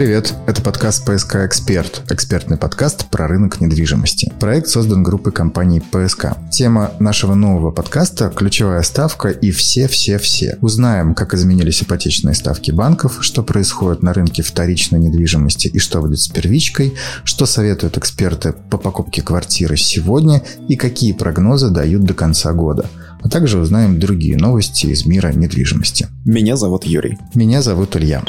привет! Это подкаст «ПСК Эксперт», экспертный подкаст про рынок недвижимости. Проект создан группой компаний «ПСК». Тема нашего нового подкаста – ключевая ставка и все-все-все. Узнаем, как изменились ипотечные ставки банков, что происходит на рынке вторичной недвижимости и что будет с первичкой, что советуют эксперты по покупке квартиры сегодня и какие прогнозы дают до конца года а также узнаем другие новости из мира недвижимости. Меня зовут Юрий. Меня зовут Илья.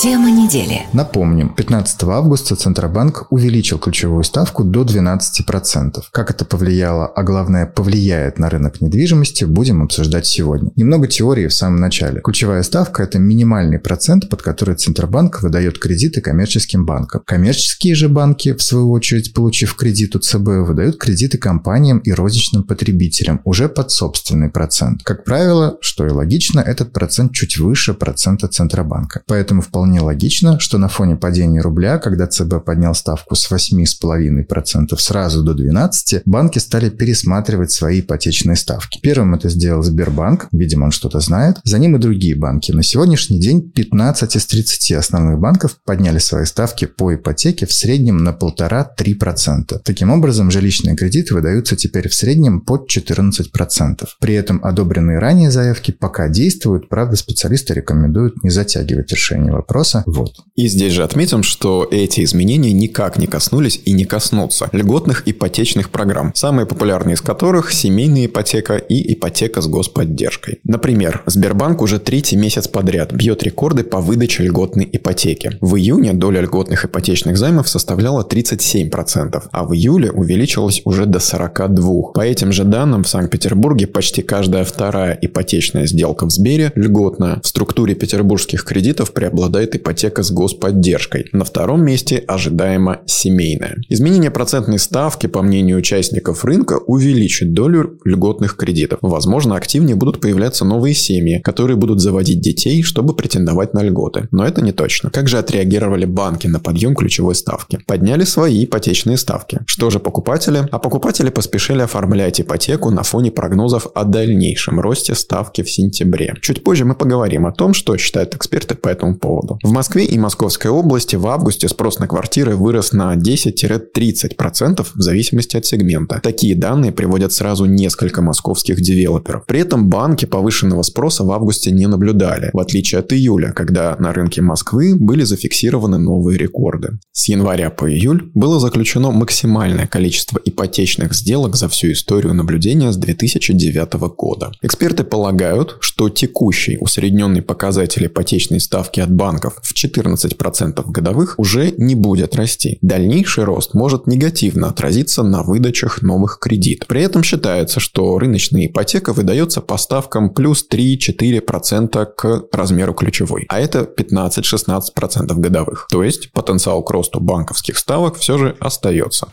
Тема недели. Напомним, 15 августа Центробанк увеличил ключевую ставку до 12%. Как это повлияло, а главное повлияет на рынок недвижимости, будем обсуждать сегодня. Немного теории в самом начале. Ключевая ставка – это минимальный процент, под который Центробанк выдает кредиты коммерческим банкам. Коммерческие же банки, в свою очередь, получив кредит у ЦБ, выдают кредиты компаниям и розничным потребителям уже под собственный процент. Как правило, что и логично, этот процент чуть выше процента Центробанка. Поэтому вполне вполне логично, что на фоне падения рубля, когда ЦБ поднял ставку с 8,5% сразу до 12%, банки стали пересматривать свои ипотечные ставки. Первым это сделал Сбербанк, видимо, он что-то знает. За ним и другие банки. На сегодняшний день 15 из 30 основных банков подняли свои ставки по ипотеке в среднем на 1,5-3%. Таким образом, жилищные кредиты выдаются теперь в среднем под 14%. При этом одобренные ранее заявки пока действуют, правда, специалисты рекомендуют не затягивать решение вопроса вопроса. Вот. И здесь же отметим, что эти изменения никак не коснулись и не коснутся льготных ипотечных программ, самые популярные из которых семейная ипотека и ипотека с господдержкой. Например, Сбербанк уже третий месяц подряд бьет рекорды по выдаче льготной ипотеки. В июне доля льготных ипотечных займов составляла 37%, а в июле увеличилась уже до 42%. По этим же данным в Санкт-Петербурге почти каждая вторая ипотечная сделка в Сбере льготная. В структуре петербургских кредитов преобладает преобладает ипотека с господдержкой. На втором месте ожидаемо семейная. Изменение процентной ставки, по мнению участников рынка, увеличит долю льготных кредитов. Возможно, активнее будут появляться новые семьи, которые будут заводить детей, чтобы претендовать на льготы. Но это не точно. Как же отреагировали банки на подъем ключевой ставки? Подняли свои ипотечные ставки. Что же покупатели? А покупатели поспешили оформлять ипотеку на фоне прогнозов о дальнейшем росте ставки в сентябре. Чуть позже мы поговорим о том, что считают эксперты по этому поводу году. В Москве и Московской области в августе спрос на квартиры вырос на 10-30% в зависимости от сегмента. Такие данные приводят сразу несколько московских девелоперов. При этом банки повышенного спроса в августе не наблюдали, в отличие от июля, когда на рынке Москвы были зафиксированы новые рекорды. С января по июль было заключено максимальное количество ипотечных сделок за всю историю наблюдения с 2009 года. Эксперты полагают, что текущий усредненный показатель ипотечной ставки от банка банков в 14% годовых уже не будет расти. Дальнейший рост может негативно отразиться на выдачах новых кредитов. При этом считается, что рыночная ипотека выдается по ставкам плюс 3-4% к размеру ключевой, а это 15-16% годовых. То есть потенциал к росту банковских ставок все же остается.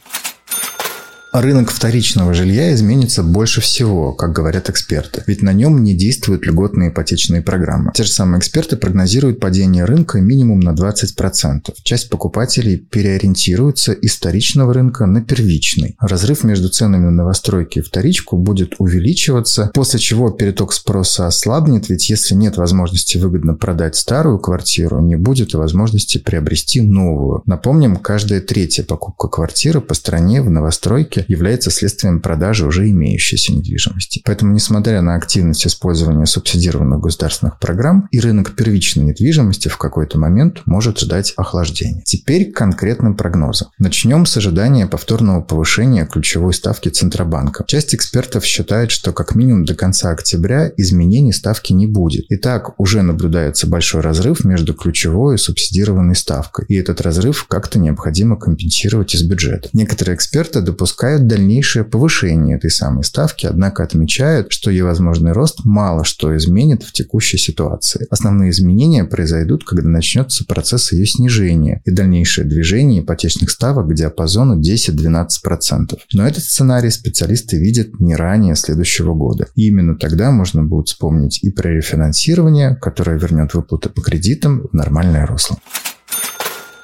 Рынок вторичного жилья изменится больше всего, как говорят эксперты, ведь на нем не действуют льготные ипотечные программы. Те же самые эксперты прогнозируют падение рынка минимум на 20%. Часть покупателей переориентируется из вторичного рынка на первичный. Разрыв между ценами на новостройки и вторичку будет увеличиваться, после чего переток спроса ослабнет, ведь если нет возможности выгодно продать старую квартиру, не будет возможности приобрести новую. Напомним, каждая третья покупка квартиры по стране в новостройке рынке является следствием продажи уже имеющейся недвижимости. Поэтому, несмотря на активность использования субсидированных государственных программ, и рынок первичной недвижимости в какой-то момент может ждать охлаждения. Теперь к конкретным прогнозам. Начнем с ожидания повторного повышения ключевой ставки Центробанка. Часть экспертов считает, что как минимум до конца октября изменений ставки не будет. Итак, уже наблюдается большой разрыв между ключевой и субсидированной ставкой. И этот разрыв как-то необходимо компенсировать из бюджета. Некоторые эксперты допускают допускают дальнейшее повышение этой самой ставки, однако отмечают, что ее возможный рост мало что изменит в текущей ситуации. Основные изменения произойдут, когда начнется процесс ее снижения и дальнейшее движение ипотечных ставок к диапазону 10-12%. Но этот сценарий специалисты видят не ранее следующего года. И именно тогда можно будет вспомнить и про рефинансирование, которое вернет выплаты по кредитам в нормальное русло.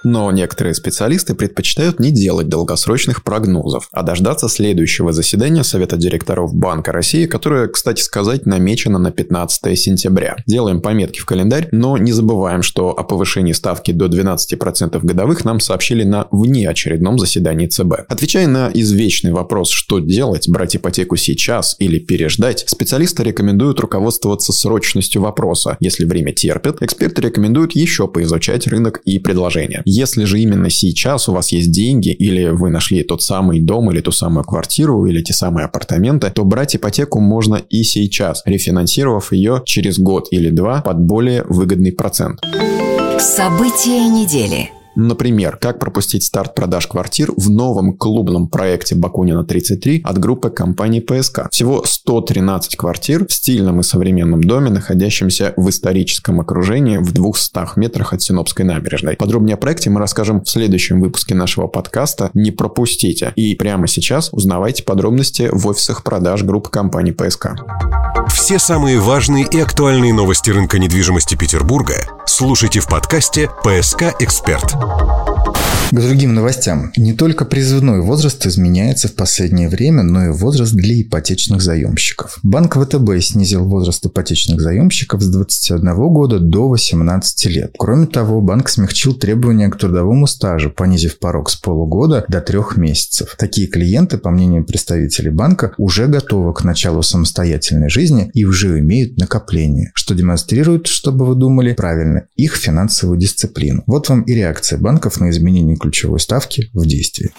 Но некоторые специалисты предпочитают не делать долгосрочных прогнозов, а дождаться следующего заседания Совета директоров Банка России, которое, кстати сказать, намечено на 15 сентября. Делаем пометки в календарь, но не забываем, что о повышении ставки до 12% годовых нам сообщили на внеочередном заседании ЦБ. Отвечая на извечный вопрос, что делать, брать ипотеку сейчас или переждать, специалисты рекомендуют руководствоваться срочностью вопроса. Если время терпит, эксперты рекомендуют еще поизучать рынок и предложения. Если же именно сейчас у вас есть деньги или вы нашли тот самый дом или ту самую квартиру или те самые апартаменты, то брать ипотеку можно и сейчас, рефинансировав ее через год или два под более выгодный процент. События недели. Например, как пропустить старт продаж квартир в новом клубном проекте Бакунина 33 от группы компании ПСК. Всего 113 квартир в стильном и современном доме, находящемся в историческом окружении в 200 метрах от Синопской набережной. Подробнее о проекте мы расскажем в следующем выпуске нашего подкаста. Не пропустите. И прямо сейчас узнавайте подробности в офисах продаж группы компании ПСК. Все самые важные и актуальные новости рынка недвижимости Петербурга слушайте в подкасте «ПСК Эксперт». К другим новостям. Не только призывной возраст изменяется в последнее время, но и возраст для ипотечных заемщиков. Банк ВТБ снизил возраст ипотечных заемщиков с 21 года до 18 лет. Кроме того, банк смягчил требования к трудовому стажу, понизив порог с полугода до трех месяцев. Такие клиенты, по мнению представителей банка, уже готовы к началу самостоятельной жизни и уже имеют накопление, что демонстрирует, чтобы вы думали правильно, их финансовую дисциплину. Вот вам и реакция банков на изменение ключевой ставки в действии.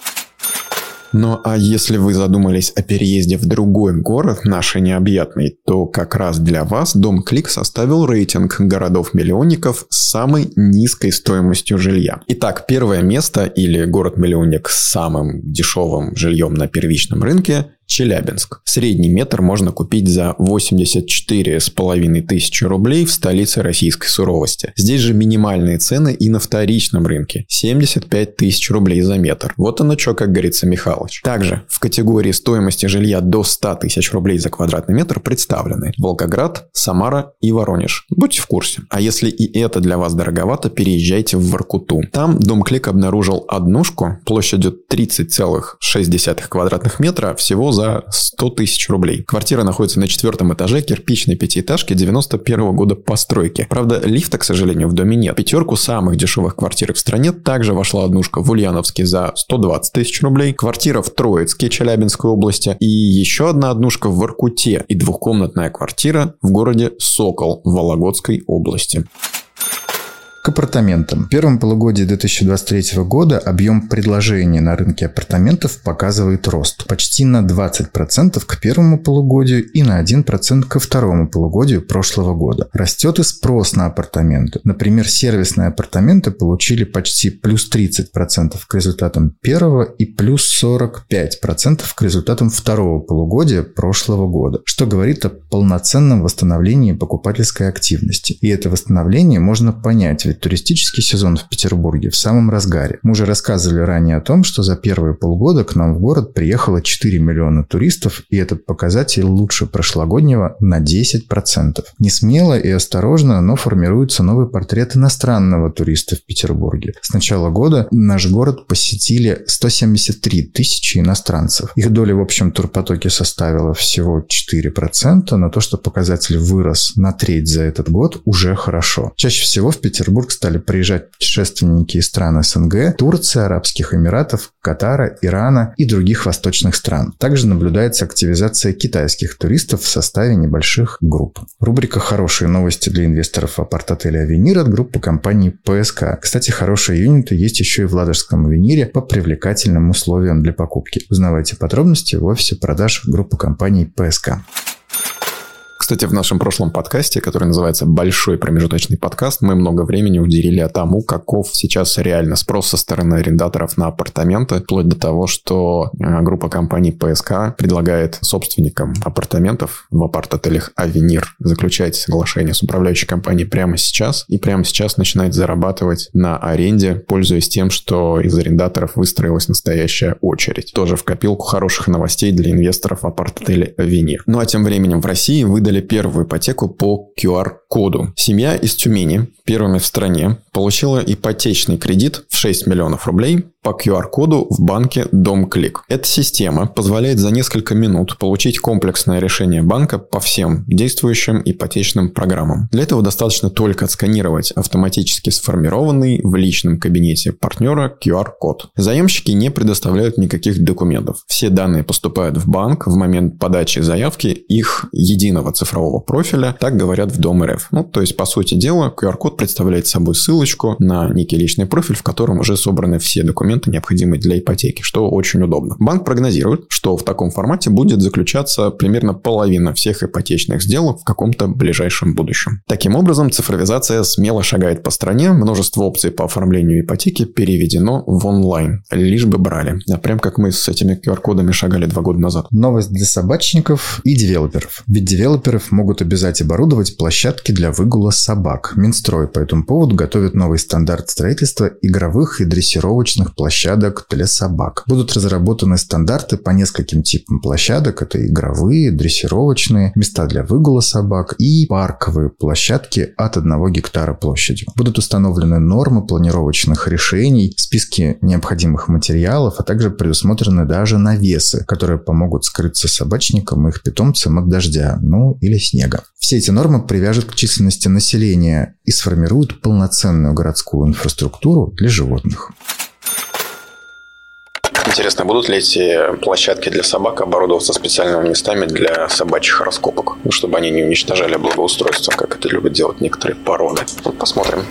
Ну а если вы задумались о переезде в другой город, наш необъятный, то как раз для вас Дом Клик составил рейтинг городов-миллионников с самой низкой стоимостью жилья. Итак, первое место или город-миллионник с самым дешевым жильем на первичном рынке Челябинск. Средний метр можно купить за 84,5 тысячи рублей в столице российской суровости. Здесь же минимальные цены и на вторичном рынке. 75 тысяч рублей за метр. Вот оно что, как говорится Михалыч. Также в категории стоимости жилья до 100 тысяч рублей за квадратный метр представлены Волгоград, Самара и Воронеж. Будьте в курсе. А если и это для вас дороговато, переезжайте в Воркуту. Там Дом Клик обнаружил однушку площадью 30,6 квадратных метра всего за 100 тысяч рублей. Квартира находится на четвертом этаже кирпичной пятиэтажки 91 года постройки. Правда, лифта, к сожалению, в доме нет. пятерку самых дешевых квартир в стране также вошла однушка в Ульяновске за 120 тысяч рублей, квартира в Троицке Челябинской области и еще одна однушка в Воркуте и двухкомнатная квартира в городе Сокол Вологодской области. К апартаментам. В первом полугодии 2023 года объем предложений на рынке апартаментов показывает рост почти на 20% к первому полугодию и на 1% ко второму полугодию прошлого года. Растет и спрос на апартаменты. Например, сервисные апартаменты получили почти плюс 30% к результатам первого и плюс 45% к результатам второго полугодия прошлого года, что говорит о полноценном восстановлении покупательской активности. И это восстановление можно понять, ведь туристический сезон в Петербурге в самом разгаре. Мы уже рассказывали ранее о том, что за первые полгода к нам в город приехало 4 миллиона туристов, и этот показатель лучше прошлогоднего на 10%. Не смело и осторожно, но формируется новый портрет иностранного туриста в Петербурге. С начала года наш город посетили 173 тысячи иностранцев. Их доля в общем турпотоке составила всего 4%, но то, что показатель вырос на треть за этот год, уже хорошо. Чаще всего в Петербург Петербург стали приезжать путешественники из стран СНГ, Турции, Арабских Эмиратов, Катара, Ирана и других восточных стран. Также наблюдается активизация китайских туристов в составе небольших групп. Рубрика «Хорошие новости для инвесторов апарт-отеля «Авенир» от группы компании ПСК. Кстати, хорошие юниты есть еще и в Ладожском «Авенире» по привлекательным условиям для покупки. Узнавайте подробности в офисе продаж группы компаний ПСК. Кстати, в нашем прошлом подкасте, который называется «Большой промежуточный подкаст», мы много времени уделили тому, каков сейчас реально спрос со стороны арендаторов на апартаменты, вплоть до того, что э, группа компаний ПСК предлагает собственникам апартаментов в апарт-отелях «Авенир» заключать соглашение с управляющей компанией прямо сейчас и прямо сейчас начинать зарабатывать на аренде, пользуясь тем, что из арендаторов выстроилась настоящая очередь. Тоже в копилку хороших новостей для инвесторов апарт-отеля «Авенир». Ну а тем временем в России выдали выдали первую ипотеку по QR-коду. Семья из Тюмени первыми в стране получила ипотечный кредит в 6 миллионов рублей по QR-коду в банке DomClick. Эта система позволяет за несколько минут получить комплексное решение банка по всем действующим ипотечным программам. Для этого достаточно только отсканировать автоматически сформированный в личном кабинете партнера QR-код. Заемщики не предоставляют никаких документов. Все данные поступают в банк в момент подачи заявки их единого цифрового профиля, так говорят в Дом РФ. Ну, то есть, по сути дела, QR-код представляет собой ссылочку на некий личный профиль, в котором уже собраны все документы документы, необходимые для ипотеки, что очень удобно. Банк прогнозирует, что в таком формате будет заключаться примерно половина всех ипотечных сделок в каком-то ближайшем будущем. Таким образом, цифровизация смело шагает по стране, множество опций по оформлению ипотеки переведено в онлайн, лишь бы брали. А прям как мы с этими QR-кодами шагали два года назад. Новость для собачников и девелоперов. Ведь девелоперов могут обязать оборудовать площадки для выгула собак. Минстрой по этому поводу готовит новый стандарт строительства игровых и дрессировочных площадок площадок для собак. Будут разработаны стандарты по нескольким типам площадок. Это игровые, дрессировочные, места для выгула собак и парковые площадки от 1 гектара площадью. Будут установлены нормы планировочных решений, списки необходимых материалов, а также предусмотрены даже навесы, которые помогут скрыться собачникам и их питомцам от дождя, ну или снега. Все эти нормы привяжут к численности населения и сформируют полноценную городскую инфраструктуру для животных. Интересно, будут ли эти площадки для собак оборудоваться специальными местами для собачьих раскопок, ну, чтобы они не уничтожали благоустройство, как это любят делать некоторые породы. Вот посмотрим.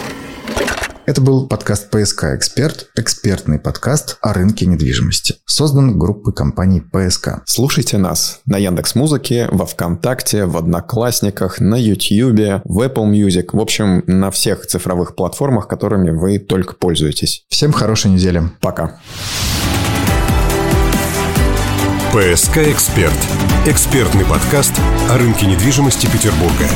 Это был подкаст «ПСК Эксперт», экспертный подкаст о рынке недвижимости, создан группой компаний «ПСК». Слушайте нас на Яндекс Музыке, во Вконтакте, в Одноклассниках, на Ютьюбе, в Apple Music, в общем, на всех цифровых платформах, которыми вы только пользуетесь. Всем хорошей недели. Пока. ПСК «Эксперт» – экспертный подкаст о рынке недвижимости Петербурга.